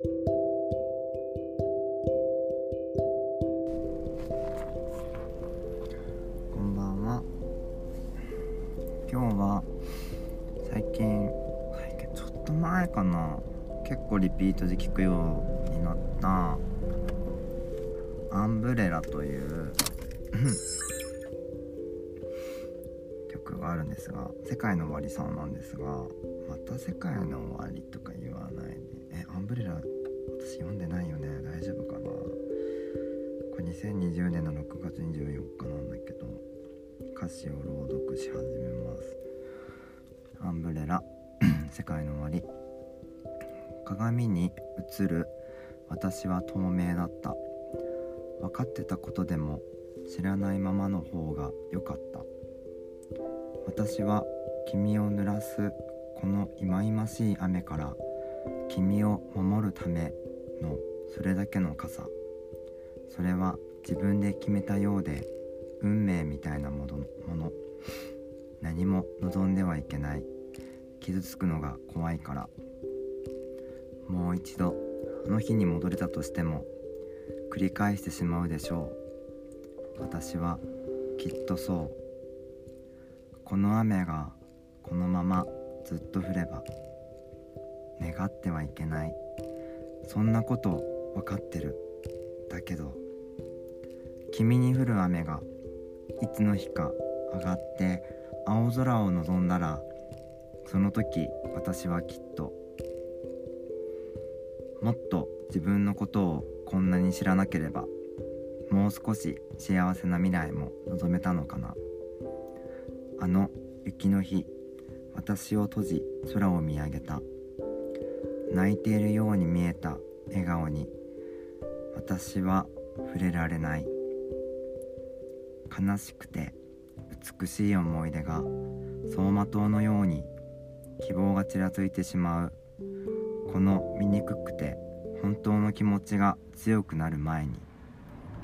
こんばんは。今日は最近ちょっと前かな。結構リピートで聴くようになった。アンブレラという曲があるんですが世界の終わりさんなんですがまた世界の終わりとか言わないでえアンブレラ私読んでないよね。大丈夫かな？これ2020年の6月24日なんだけど歌詞を朗読し始めます。アンブレラ。世界の終わり。鏡に映る。私は透明だった。分かってたことでも知らないままの方が良かった。私は君を濡らすこの忌々しい雨から君を守るためのそれだけの傘。それは自分で決めたようで運命みたいなものもの。何も望んではいけない。傷つくのが怖いから。もう一度あの日に戻れたとしても繰り返してしまうでしょう。私はきっとそう。この雨がこのままずっと降れば願ってはいけない。そんなこと分かってる。だけど君に降る雨がいつの日か上がって青空を望んだらその時私はきっともっと自分のことをこんなに知らなければもう少し幸せな未来も望めたのかな。あの雪の日私を閉じ空を見上げた。泣いているように見えた笑顔に私は触れられない。悲しくて美しい思い出が走馬灯のように希望がちらついてしまう。この醜くて本当の気持ちが強くなる前に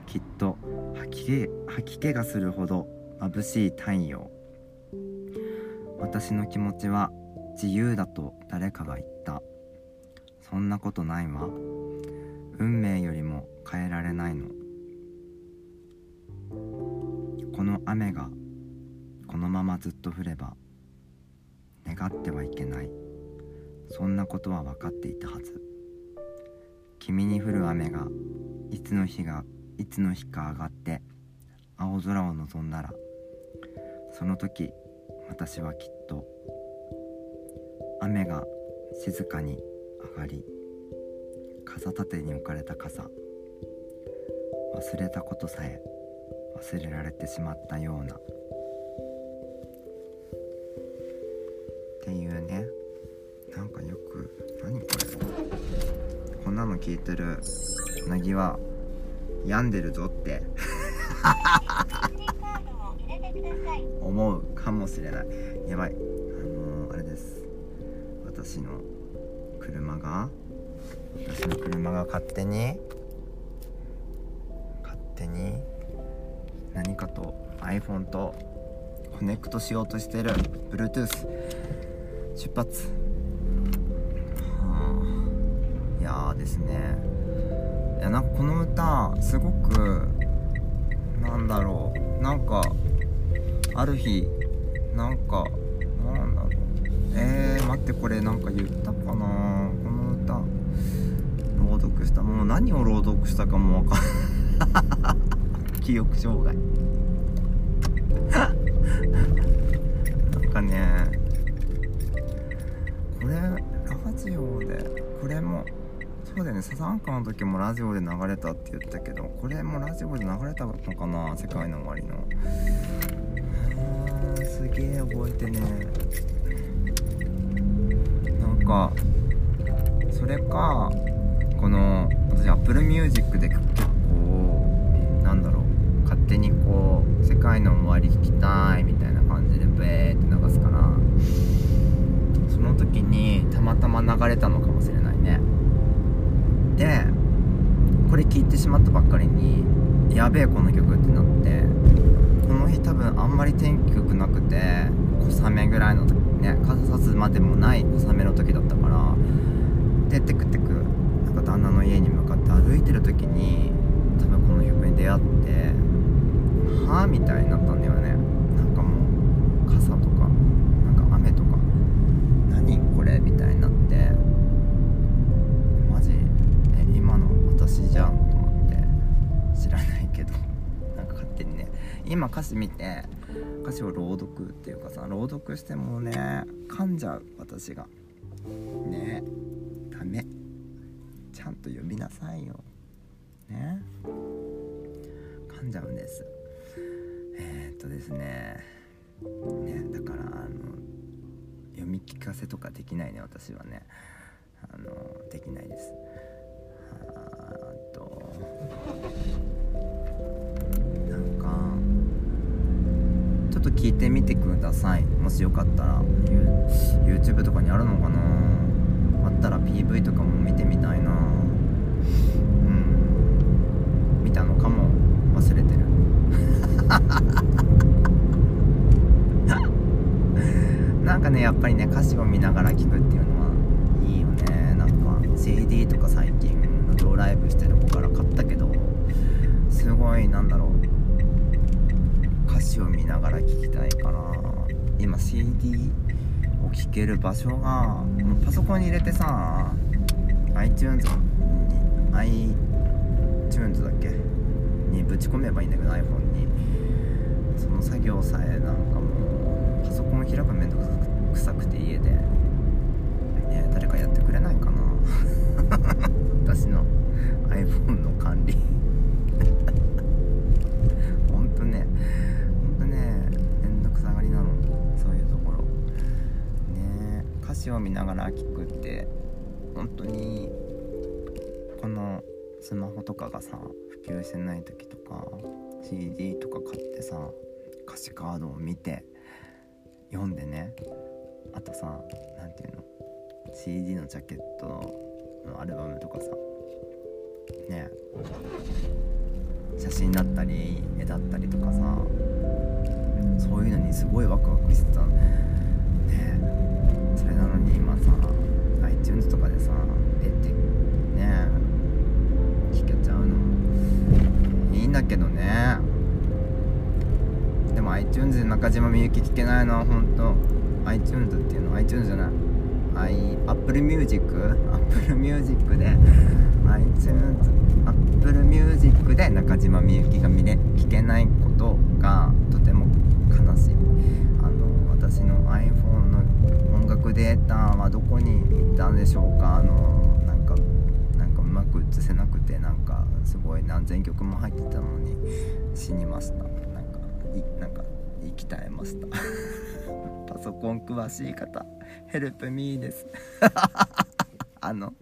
きっと吐き気吐き気がするほど眩しい太陽。私の気持ちは自由だと誰かが言った。そんなことないわ。運命よりも変えられないの。この雨がこのままずっと降れば願ってはいけない。そんなことは分かっていたはず。君に降る雨がいつの日がいつの日か上がって青空を望んだらその時私はきっと雨が静かに上がり傘立てに置かれた傘忘れたことさえ忘れられてしまったような。っていうね。なんかよく何これ。こんなの聞いてるなぎは病んでるぞって。思うかもしれない。やばい。あのー、あれです。私の車が私の車が勝手に勝手に何かと iPhone とコネクトしようとしてる Bluetooth 出発。はあ。いやですね。いやなんかこの歌すごくなんだろう。なんかある日なんかなんだろう。えー、待ってこれなんか言ったかな？この歌。朗読した。もう何を朗読したかもわかんない。記憶障害。なんかねこれラジオでこれもそうだよね。サザンカの時もラジオで流れたって言ったけどこれもラジオで流れたのかな？世界の終わりの。すげえ覚えてねかそれかこの私 Apple Music で結構なんだろう勝手にこう「世界の終わり聞きたい」みたいな感じでブエーって流すからその時にたまたま流れたのかもしれないね。でこれ聞いてしまったばっかりにやべえこの曲ってなってこの日多分あんまり天気良くなくて小雨ぐらいの時ね傘さすまでもない小雨の時だったからでテクテクなんか旦那の家に向かって歩いてる時に多分この曲に出会ってはあみたいになったんだよね。なんかもう今歌詞見て歌詞を朗読っていうかさ朗読してもね噛んじゃう私が。ね。ダメ。ちゃんと読みなさいよ。ね。噛んじゃうんです。えー、っとですね。ねだからあの読み聞かせとかできないね私はね。あのできないです。あと。と聞いてみてください。もしよかったら。YouTube とかにあるのかな？あったら PV とかも見てみたいな。うん。見たのかも。忘れてる。なんかねやっぱりね歌詞を見ながら聴くっていうのはいいよね。なんか CD とか最近路上ライブしてる子から買ったけどすごいなんだろう。歌詞を見ながら聴きたいから今 CD を聴ける場所がパソコンに入れてさ iTunes に iTunes だっけ？にぶち込めばいいんだけど iPhone に。その作業さえなんかもうパソコン開くのめんどくさくて家で、ね、誰かやってくれないかな？私の iPhone の管理。ほんとね。ね歌詞を見ながら聴くって本当にこのスマホとかがさ普及してない時とか CD とか買ってさ歌詞カードを見て読んでね。あとさ何ていうの CD のジャケットのアルバムとかさね。写真だったり絵だったりとかさそういうのにすごいワクワクしてたそれなのに今さ iTunes とかでさ出てねえ聞けちゃうの。いいんだけどね。でも iTunes で中島みゆき聞けないのは本当 iTunes っていうの iTunes じゃない。I Apple Music Apple Music で iTunes Apple Music で中島みゆきが見れ聞けないことがとても悲しい。あの私の iPhone データはどこに行ったんでしょうか？あのなんかなんかうまく映せなくてなんかすごい何千曲も入ってたのに死にました。なんかいなんか生き絶えました。パソコン詳しい方ヘルプミーです。あの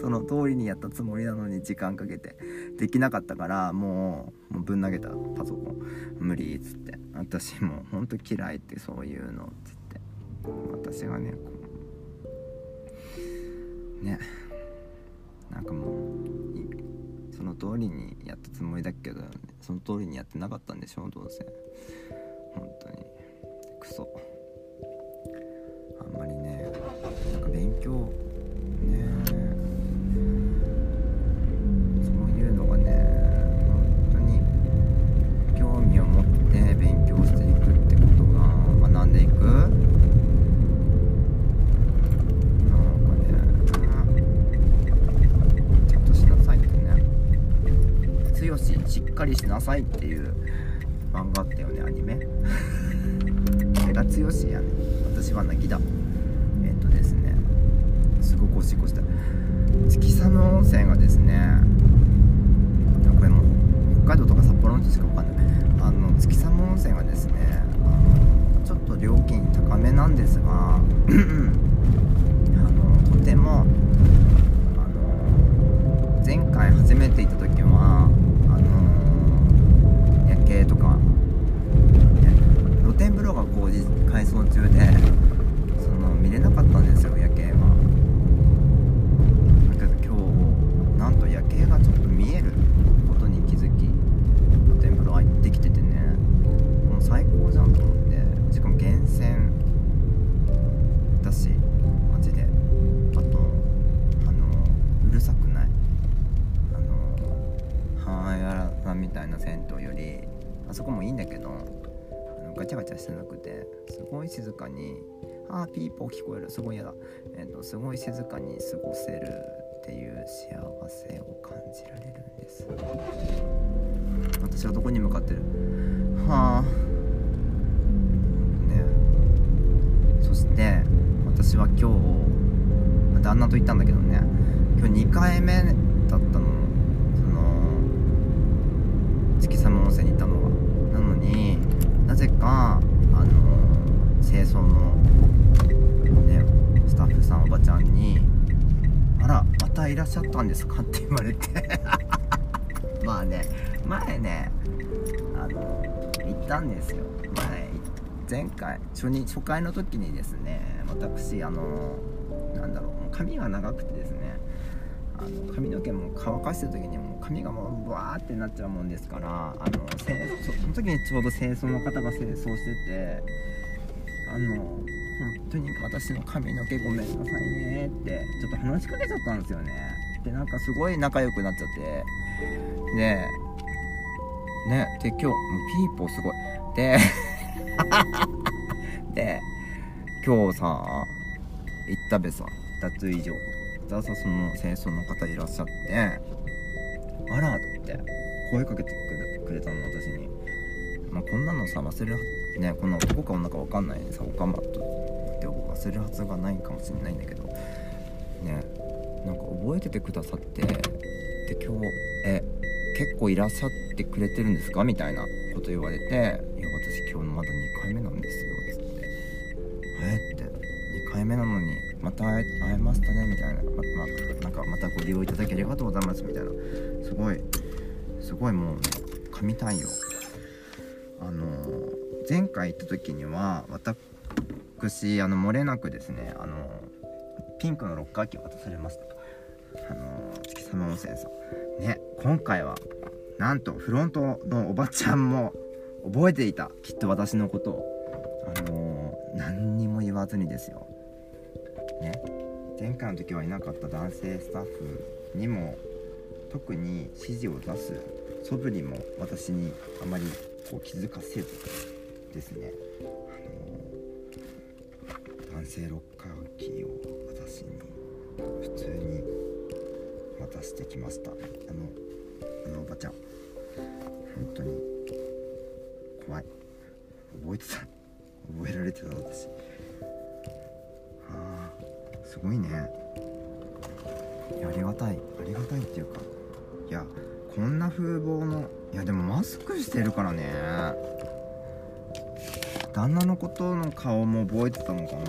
その通りにやったつもりなのに時間かけて。できなかったからもうもうぶん投げたパソコン。無理っつって。私もうほんと嫌いってそういうの。っつって私はねねなんかもうその通りにやったつもりだけどその通りにやってなかったんでしょどうせ。本当に。クソ。あんまりねなんか勉強ね。りしなさいっていう漫画あったよねアニメ。あれが強しやね。私は泣きだ。えっ、とですねすごくおしっこした月寒温泉がですねこれも北海道とか札幌の人しか分かんない。あの月寒温泉がですねあのちょっと料金高めなんですがあそこもいいんだけどあのガチャガチャしてなくてすごい静かにあーピーポー聞こえる。すごい嫌だ、えーと、すごい静かに過ごせるっていう幸せを感じられるんです。私はどこに向かってる？はあ。ね。そして私は今日旦那と行ったんだけどね。今日2回目だったの。ぜかあの清掃のねスタッフさんおばちゃんに「あらまたいらっしゃったんですか?」って言われて まあね前ねあの行ったんですよ前前回初日初回の時にですね私あのなんだろう髪が長くてですねあの髪の毛も乾かしてる時に髪がもうブワーってなっちゃうもんですからあの清その時にちょうど清掃の方が清掃しててあの本当に私の髪の毛ごめんなさいねってちょっと話しかけちゃったんですよね。でなんかすごい仲良くなっちゃってでねで今日もうピーポーすごい。で で今日さ行ったべさ脱衣所たさその清掃の方いらっしゃって「あら」って声かけてくれたの私に。まあこんなのさ忘れるねこの男か女か分かんないでさおかまとって忘れるはずがないかもしれないんだけど。ねなんか覚えててくださってで今日え結構いらっしゃってくれてるんですか？みたいなこと言われて「いや私今日まだ2回目なんですよ」つって「えっ?」て2回目なのにまた会えましたねみたいな、ままなんかまたご利用いただきありがとうございますみたいな。すごいすごいもうね神対応あの前回行った時には私あの漏れなくですねあのピンクのロッカーキーを渡されました。あの月様温泉さん。ね今回はなんとフロントのおばちゃんも覚えていたきっと私のことを。あの何にも言わずにですよ。ね。前回の時はいなかった男性スタッフにも特に指示を出す素振りも私にあまりこう気づかせずですね、あの男性ロッカーキーを私に普通に渡してきました。あのあのおばちゃん。本当に怖い。覚えてた。覚えられてた私あすごいね。ありがたい。ありがたいっていうか。いやこんな風貌のいやでもマスクしてるからね。旦那のことの顔も覚えてたのかな。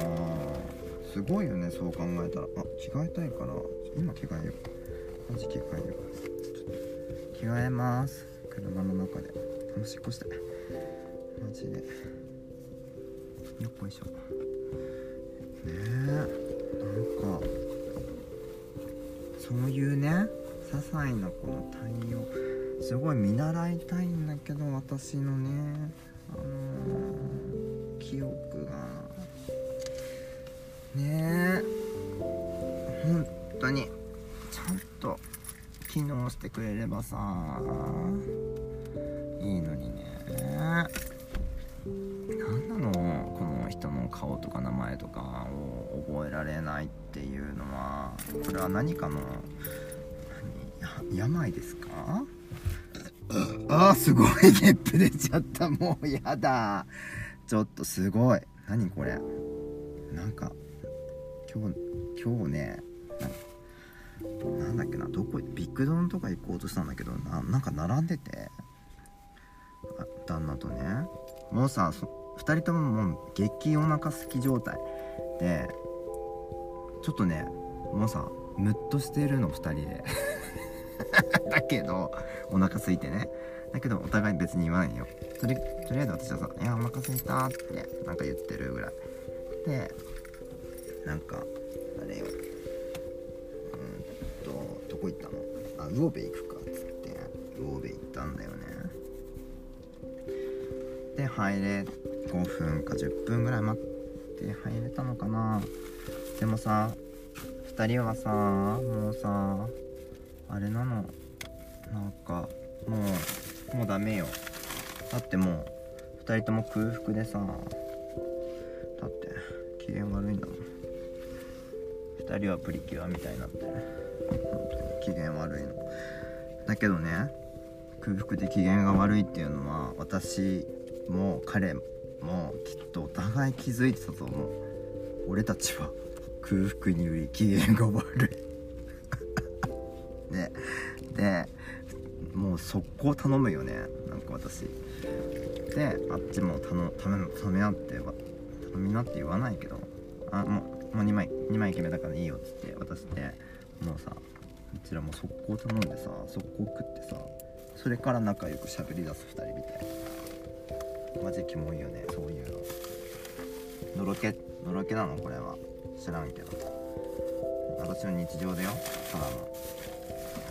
すごいよねそう考えたら。あ着替えたいから。今着替えよう。マジ着替えよう。着替えます。車の中で。楽しっこして。マジで。よっこいしょ。ねえ。なんかそういうね些細なこの対応。すごい見習いたいんだけど私のねあのー、記憶がねえ本当にちゃんと機能してくれればさいいのにね。何なのこの人の顔とか名前とかを覚えられないっていうのは。これは何かの病ですか？あーすごいゲップ出ちゃった。もうやだ。ちょっとすごい。何これ？なんか今日今日ねなんだっけな？どこビッグドンとか行こうとしたんだけどななんか並んでて。旦那とね。もうさ2人とももう激お腹すき状態でちょっとねもうさムッとしてるの2人で。だけどお腹空いてね。だけどお互い別に言わないよ。とりとりあえず私はさ「いやお腹空いた」ってなんか言ってるぐらい。でなんかあれよ。うんとどこ行ったの？あ魚べ行くかっつって魚べ行ったんだよね。で入れ5分か10分ぐらい待って入れたのかな。でもさ2人はさもうさあれなの。なんかもうもうダメよ。だってもう2人とも空腹でさ。だって機嫌悪いんだもん。2人はプリキュアみたいになって。本当に機嫌悪いの。だけどね空腹で機嫌が悪いっていうのは私も彼もきっとお互い気づいてたと思う。俺たちは空腹により機嫌が悪い。ででもう速攻頼むよね。なんか私。であっちも頼頼む頼み合って頼みなって言わないけど。あもうもう2枚2枚決めたからいいよっつって渡して。もうさうちらも速攻頼んでさ速攻食ってさそれから仲良く喋り出す2人みたいな。マジキモいよねそういうの。のろけのろけなの？これは。知らんけど。私の日常だよ。ただの。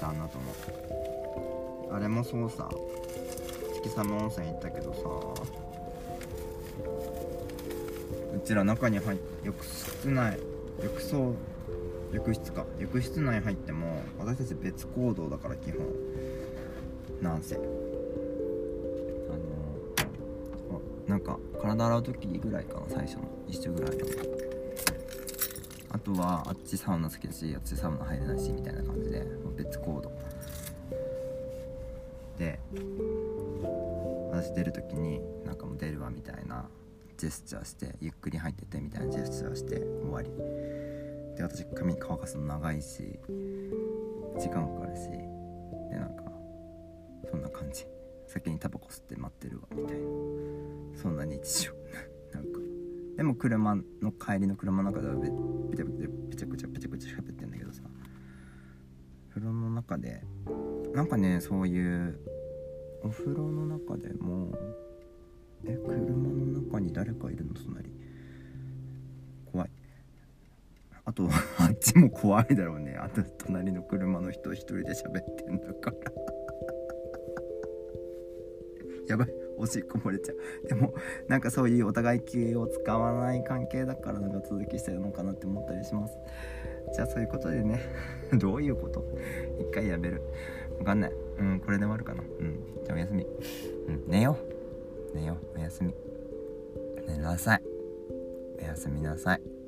旦那ともあれもそうさ。月寒温泉行ったけどさ。うちら中に入って浴室内浴槽浴室か。浴室内入っても私たち別行動だから基本。なんせ。あのなんか体洗う時ぐらいかな最初の。一緒ぐらいの。あとはあっちサウナ好きだしあっちサウナ入れないしみたいな感じで。別行動で私出る時になんかもう出るわみたいなジェスチャーしてゆっくり入っててみたいなジェスチャーして終わり。で私髪乾かすの長いし時間かかるしでなんかそんな感じ。先にタバコ吸って待ってるわみたいな。そんな日常。なんか。でも車の帰りの車の中ではべちゃべちゃべちゃくちゃべちゃくちゃ喋ってんだけどさ。風呂の中で。なんかねそういうお風呂の中でもえ車の中に誰かいるの？隣。怖い。あと あっちも怖いだろうね。あと隣の車の人一人で喋ってんだから。やばい。おしっこ漏れちゃう。でもなんかそういうお互い気を使わない関係だから長続きしてるのかなって思ったりします。じゃあそういうことでね。どういうこと？一回やめる。わかんない。うんこれで終わるかな。うんじゃあおやすみ。うん寝よう。寝よう。おやすみ。寝なさい。おやすみなさい。